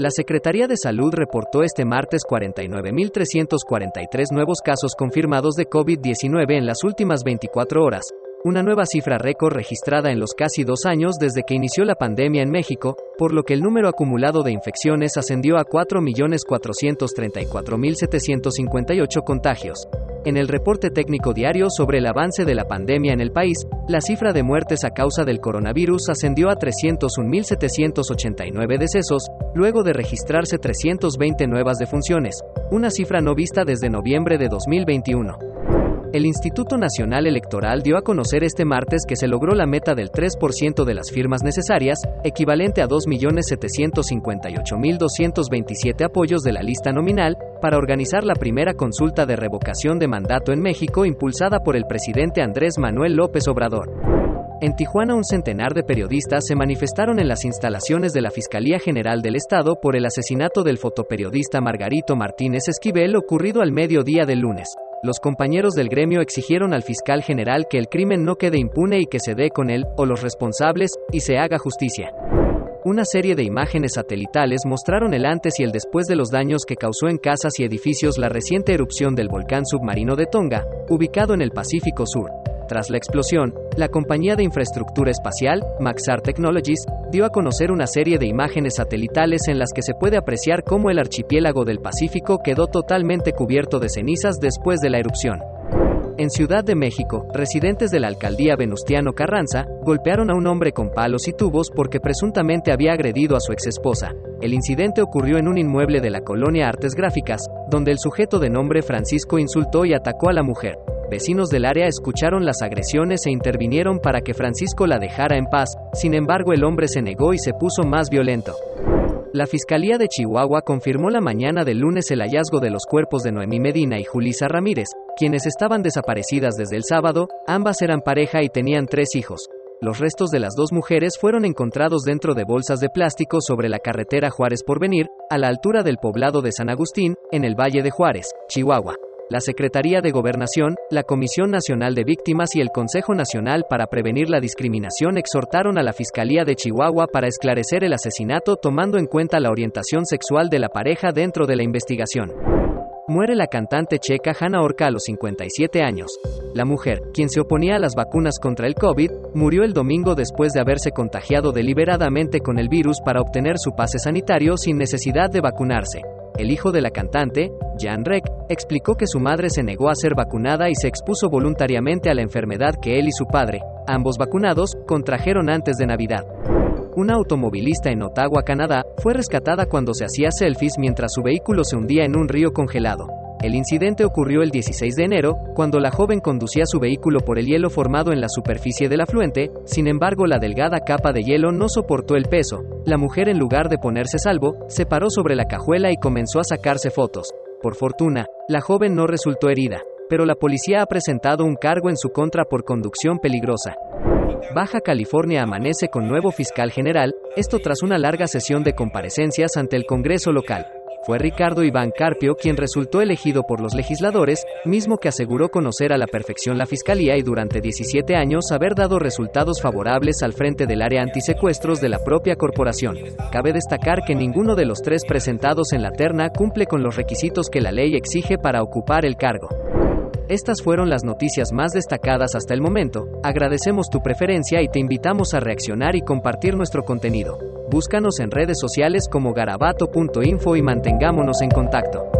La Secretaría de Salud reportó este martes 49.343 nuevos casos confirmados de COVID-19 en las últimas 24 horas, una nueva cifra récord registrada en los casi dos años desde que inició la pandemia en México, por lo que el número acumulado de infecciones ascendió a 4.434.758 contagios. En el reporte técnico diario sobre el avance de la pandemia en el país, la cifra de muertes a causa del coronavirus ascendió a 301.789 decesos, luego de registrarse 320 nuevas defunciones, una cifra no vista desde noviembre de 2021. El Instituto Nacional Electoral dio a conocer este martes que se logró la meta del 3% de las firmas necesarias, equivalente a 2.758.227 apoyos de la lista nominal, para organizar la primera consulta de revocación de mandato en México impulsada por el presidente Andrés Manuel López Obrador. En Tijuana un centenar de periodistas se manifestaron en las instalaciones de la Fiscalía General del Estado por el asesinato del fotoperiodista Margarito Martínez Esquivel ocurrido al mediodía del lunes los compañeros del gremio exigieron al fiscal general que el crimen no quede impune y que se dé con él, o los responsables, y se haga justicia. Una serie de imágenes satelitales mostraron el antes y el después de los daños que causó en casas y edificios la reciente erupción del volcán submarino de Tonga, ubicado en el Pacífico Sur. Tras la explosión, la compañía de infraestructura espacial, Maxar Technologies, dio a conocer una serie de imágenes satelitales en las que se puede apreciar cómo el archipiélago del Pacífico quedó totalmente cubierto de cenizas después de la erupción. En Ciudad de México, residentes de la alcaldía Venustiano Carranza golpearon a un hombre con palos y tubos porque presuntamente había agredido a su exesposa. El incidente ocurrió en un inmueble de la colonia Artes Gráficas, donde el sujeto de nombre Francisco insultó y atacó a la mujer. Vecinos del área escucharon las agresiones e intervinieron para que Francisco la dejara en paz, sin embargo el hombre se negó y se puso más violento. La Fiscalía de Chihuahua confirmó la mañana del lunes el hallazgo de los cuerpos de Noemí Medina y Julisa Ramírez, quienes estaban desaparecidas desde el sábado, ambas eran pareja y tenían tres hijos. Los restos de las dos mujeres fueron encontrados dentro de bolsas de plástico sobre la carretera Juárez Porvenir, a la altura del poblado de San Agustín, en el Valle de Juárez, Chihuahua la Secretaría de Gobernación, la Comisión Nacional de Víctimas y el Consejo Nacional para Prevenir la Discriminación exhortaron a la Fiscalía de Chihuahua para esclarecer el asesinato tomando en cuenta la orientación sexual de la pareja dentro de la investigación. Muere la cantante checa Hannah Orca a los 57 años. La mujer, quien se oponía a las vacunas contra el COVID, murió el domingo después de haberse contagiado deliberadamente con el virus para obtener su pase sanitario sin necesidad de vacunarse. El hijo de la cantante, Jan Reck, explicó que su madre se negó a ser vacunada y se expuso voluntariamente a la enfermedad que él y su padre, ambos vacunados, contrajeron antes de Navidad. Una automovilista en Ottawa, Canadá, fue rescatada cuando se hacía selfies mientras su vehículo se hundía en un río congelado. El incidente ocurrió el 16 de enero, cuando la joven conducía su vehículo por el hielo formado en la superficie del afluente, sin embargo la delgada capa de hielo no soportó el peso. La mujer en lugar de ponerse salvo, se paró sobre la cajuela y comenzó a sacarse fotos. Por fortuna, la joven no resultó herida, pero la policía ha presentado un cargo en su contra por conducción peligrosa. Baja California amanece con nuevo fiscal general, esto tras una larga sesión de comparecencias ante el Congreso local fue Ricardo Iván Carpio quien resultó elegido por los legisladores, mismo que aseguró conocer a la perfección la Fiscalía y durante 17 años haber dado resultados favorables al frente del área antisecuestros de la propia corporación. Cabe destacar que ninguno de los tres presentados en la terna cumple con los requisitos que la ley exige para ocupar el cargo. Estas fueron las noticias más destacadas hasta el momento, agradecemos tu preferencia y te invitamos a reaccionar y compartir nuestro contenido. Búscanos en redes sociales como garabato.info y mantengámonos en contacto.